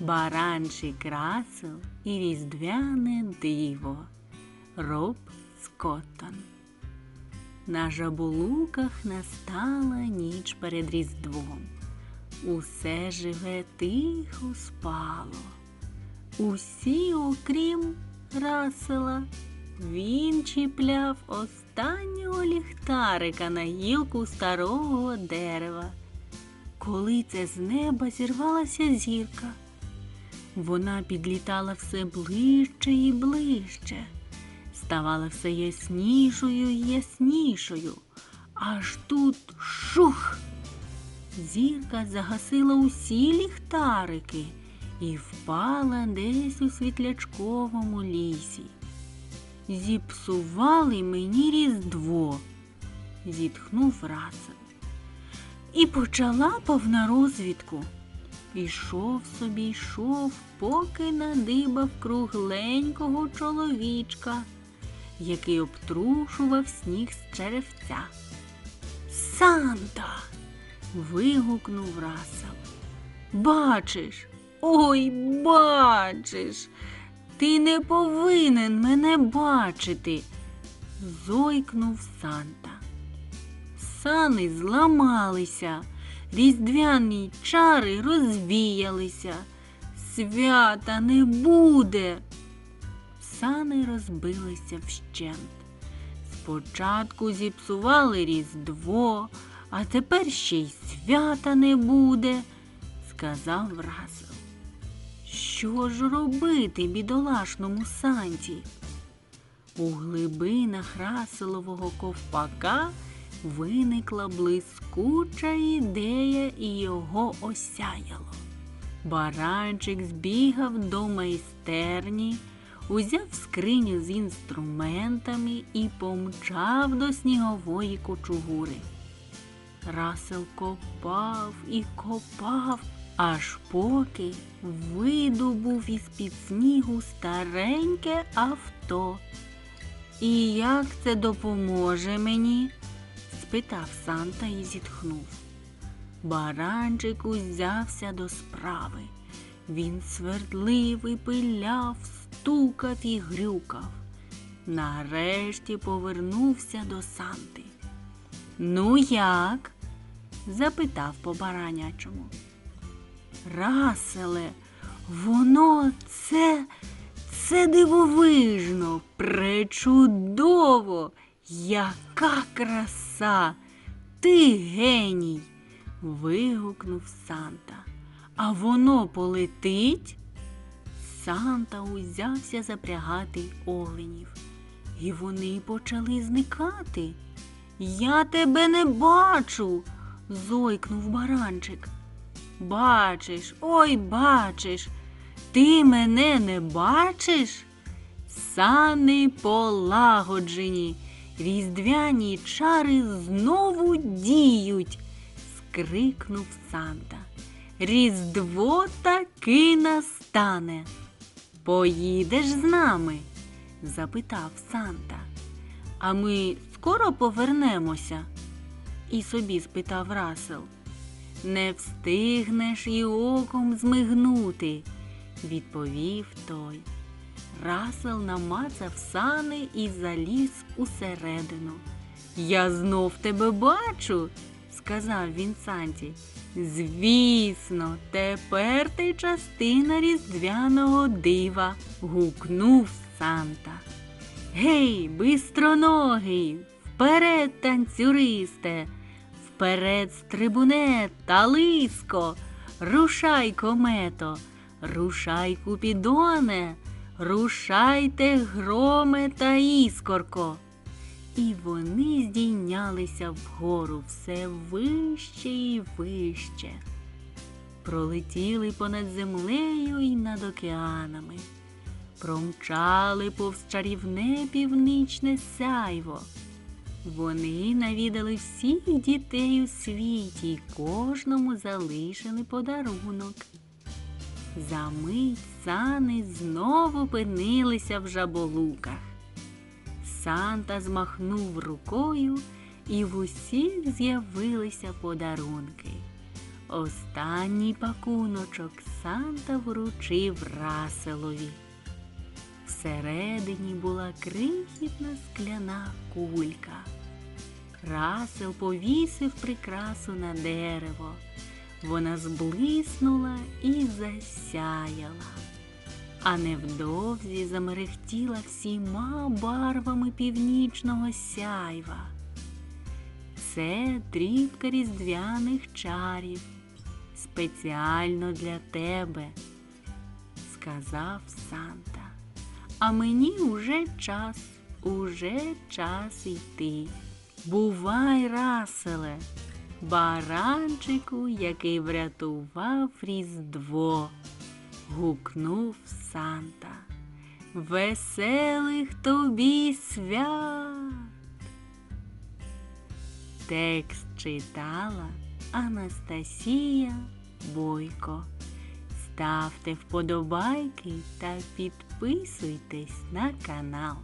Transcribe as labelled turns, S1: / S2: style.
S1: Баранчий красел і різдвяне диво. Роб Скоттон. На жаболуках настала ніч перед Різдвом. Усе живе тихо спало. Усі, окрім Расела, він чіпляв останнього ліхтарика на гілку старого дерева. Коли це з неба зірвалася зірка, вона підлітала все ближче і ближче, ставала все яснішою і яснішою, аж тут шух. Зірка загасила усі ліхтарики і впала десь у світлячковому лісі. Зіпсували мені різдво, зітхнув Расел. І почала повна розвідку. Ішов собі, йшов, поки надибав кругленького чоловічка, який обтрушував сніг з черевця. Санта. вигукнув Расел. Бачиш, ой, бачиш, ти не повинен мене бачити, зойкнув Санта. Сани зламалися, різдвяні чари розвіялися, свята не буде. Сани розбилися вщент. Спочатку зіпсували Різдво, а тепер ще й свята не буде, сказав Расел. Що ж робити бідолашному санті? У глибинах Раселового ковпака виникла блискуча ідея і його осяяло. Баранчик збігав до майстерні, узяв скриню з інструментами і помчав до снігової кочугури. Расел копав і копав, аж поки видобув із під снігу стареньке авто. І як це допоможе мені? Спитав Санта і зітхнув. Баранчик узявся до справи. Він свердлив і пиляв, стукав і грюкав. Нарешті повернувся до Санти. Ну, як? запитав по баранячому. Раселе, воно це, це дивовижно, пречудово, яка краса! Ти геній. вигукнув Санта. А воно полетить? Санта узявся запрягати оленів, і вони почали зникати. Я тебе не бачу, зойкнув баранчик. Бачиш, ой, бачиш, ти мене не бачиш? Сани полагоджені, різдвяні чари знову діють, скрикнув Санта. Різдво таки настане. Поїдеш з нами? запитав Санта. А ми скоро повернемося? І собі спитав Расел. Не встигнеш і оком змигнути, відповів той. Расел намацав сани і заліз усередину. Я знов тебе бачу, сказав він Санті. Звісно, тепер ти частина різдвяного дива, гукнув Санта. Гей, бистроногий, вперед, танцюристе, вперед, стрибуне та лиско, рушай, комето, рушай, купідоне, рушайте, громе та іскорко. І вони здійнялися вгору все вище і вище. Пролетіли понад землею і над океанами, промчали повз чарівне північне сяйво. Вони навідали всіх дітей у світі і кожному залишили подарунок. Замить сани знову пинилися в жаболуках. Санта змахнув рукою, і в усіх з'явилися подарунки. Останній пакуночок Санта вручив Раселові. Всередині була крихітна скляна кулька. Расел повісив прикрасу на дерево. Вона зблиснула і засяяла, а невдовзі замерехтіла всіма барвами північного сяйва. Це дрібка різдвяних чарів, спеціально для тебе, сказав Санта. А мені уже час, уже час йти. Бувай, Раселе, баранчику, який врятував Різдво, гукнув Санта. Веселих тобі свят! Текст читала Анастасія Бойко. Ставте вподобайки та підписуйтесь на канал.